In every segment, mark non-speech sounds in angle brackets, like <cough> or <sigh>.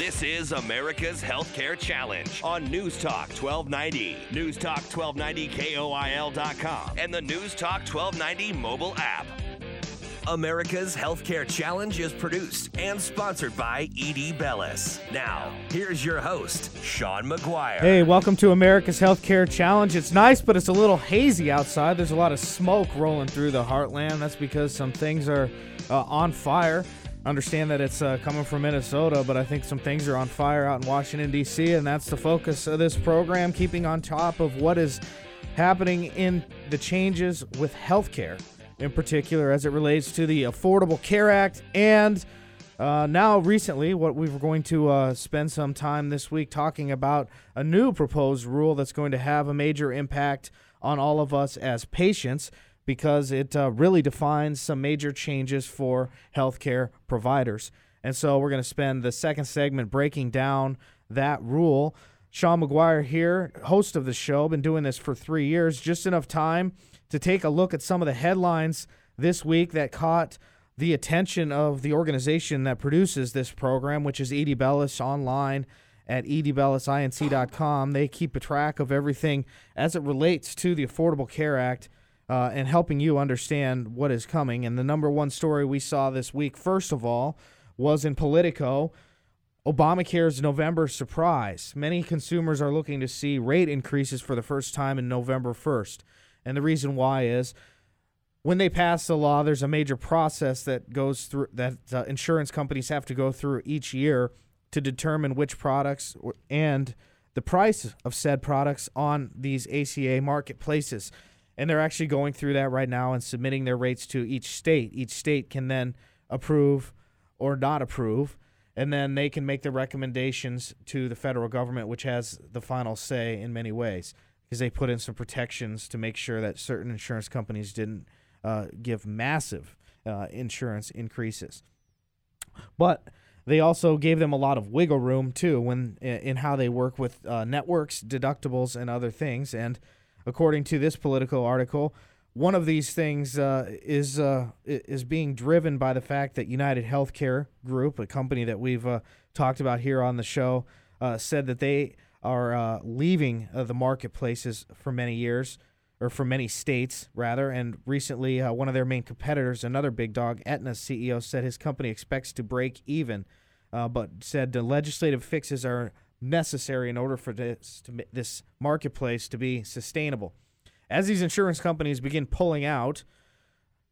This is America's Healthcare Challenge on News Talk 1290, News Talk 1290KOIL.com, and the News Talk 1290 mobile app. America's Healthcare Challenge is produced and sponsored by ED Bellis. Now, here's your host, Sean McGuire. Hey, welcome to America's Healthcare Challenge. It's nice, but it's a little hazy outside. There's a lot of smoke rolling through the heartland. That's because some things are uh, on fire understand that it's uh, coming from Minnesota, but I think some things are on fire out in Washington, D.C., and that's the focus of this program, keeping on top of what is happening in the changes with healthcare, in particular as it relates to the Affordable Care Act and uh, now, recently, what we were going to uh, spend some time this week talking about a new proposed rule that's going to have a major impact on all of us as patients because it uh, really defines some major changes for healthcare providers. And so we're going to spend the second segment breaking down that rule. Sean McGuire here, host of the show, been doing this for three years, just enough time to take a look at some of the headlines this week that caught the attention of the organization that produces this program, which is ED Bellis online at edbellisinc.com. They keep a track of everything as it relates to the Affordable Care Act uh, and helping you understand what is coming. And the number one story we saw this week, first of all, was in Politico. Obamacare's November surprise. Many consumers are looking to see rate increases for the first time in November 1st. And the reason why is when they pass the law, there's a major process that goes through that uh, insurance companies have to go through each year to determine which products and the price of said products on these ACA marketplaces and they're actually going through that right now and submitting their rates to each state. Each state can then approve or not approve, and then they can make the recommendations to the federal government, which has the final say in many ways, because they put in some protections to make sure that certain insurance companies didn't uh, give massive uh, insurance increases. But they also gave them a lot of wiggle room too when in how they work with uh, networks, deductibles, and other things, and according to this Politico article. One of these things uh, is uh, is being driven by the fact that United Healthcare Group, a company that we've uh, talked about here on the show, uh, said that they are uh, leaving uh, the marketplaces for many years, or for many states rather. And recently, one of their main competitors, another big dog, Aetna's CEO, said his company expects to break even, but said the legislative fixes are necessary in order for this to, this marketplace to be sustainable. As these insurance companies begin pulling out,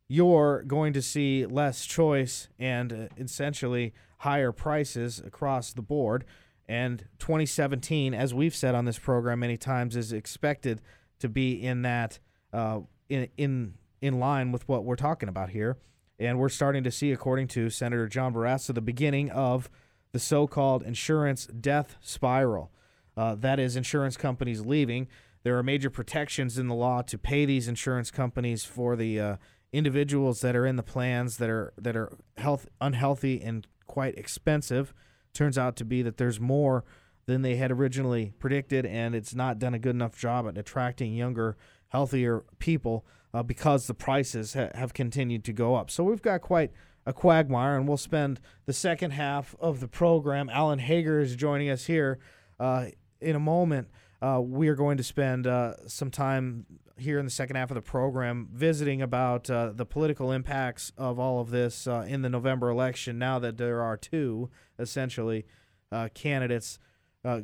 you're going to see less choice and uh, essentially higher prices across the board. And 2017, as we've said on this program many times, is expected to be in that uh, in in in line with what we're talking about here. And we're starting to see, according to Senator John Barrasso, the beginning of the so called insurance death spiral. Uh, that is, insurance companies leaving. There are major protections in the law to pay these insurance companies for the uh, individuals that are in the plans that are that are health unhealthy and quite expensive. Turns out to be that there's more than they had originally predicted, and it's not done a good enough job at attracting younger, healthier people uh, because the prices ha- have continued to go up. So we've got quite a quagmire, and we'll spend the second half of the program. Alan Hager is joining us here uh, in a moment. Uh, we are going to spend uh, some time here in the second half of the program visiting about uh, the political impacts of all of this uh, in the November election. Now that there are two, essentially, uh, candidates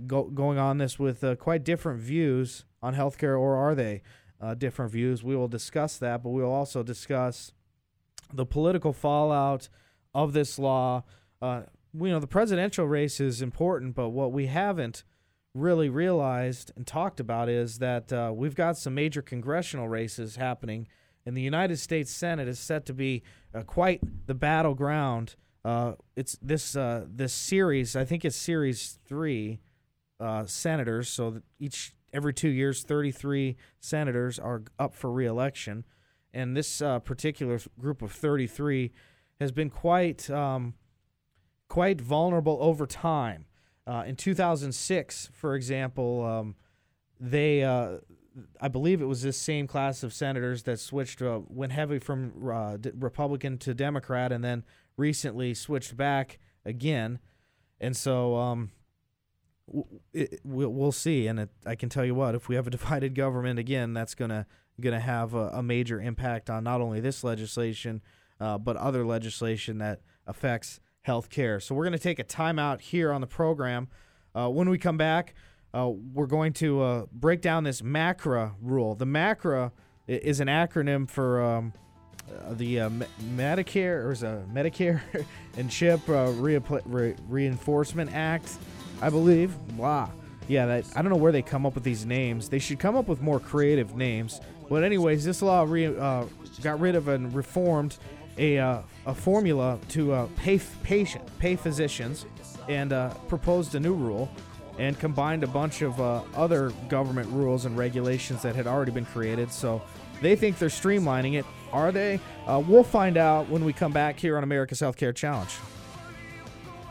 go- going on this with quite different views on healthcare, or are they different views? We will discuss that, but we will also discuss the political fallout of this law. Uh, you know, the presidential race is important, but what we haven't really realized and talked about is that uh, we've got some major congressional races happening, and the United States Senate is set to be uh, quite the battleground. Uh, it's this uh, this series. I think it's series three uh, senators. So each every two years, 33 senators are up for reelection, and this uh, particular group of 33 has been quite um, quite vulnerable over time. Uh, in 2006, for example, um, they uh, I believe it was this same class of senators that switched uh, went heavy from uh, Republican to Democrat, and then recently switched back again. And so um, it, we'll, see. And it, I can tell you what, if we have a <laughs> divided government again, that's gonna gonna have a, a major impact on not only this legislation, uh, but other legislation that affects health care. So we're gonna take a timeout here on the program. Uh, when we come back, uh, we're going to uh, break down this MACRA rule. The MACRA is an acronym for um, uh, the uh, Medicare or is a <laughs> Medicare and Chip Re- Re- Reinforcement Act, I believe. Wow. Yeah, that, I don't know where they come up with these names. They should come up with more creative names. But anyways, this law re- uh, got rid of and reformed a, uh, a formula to uh, pay f- patient, pay physicians, and proposed a new rule and combined a bunch of other government rules and regulations that had already been created. So they think they're streamlining it. Are they? Uh, we'll find out when we come back here on America's Healthcare Challenge.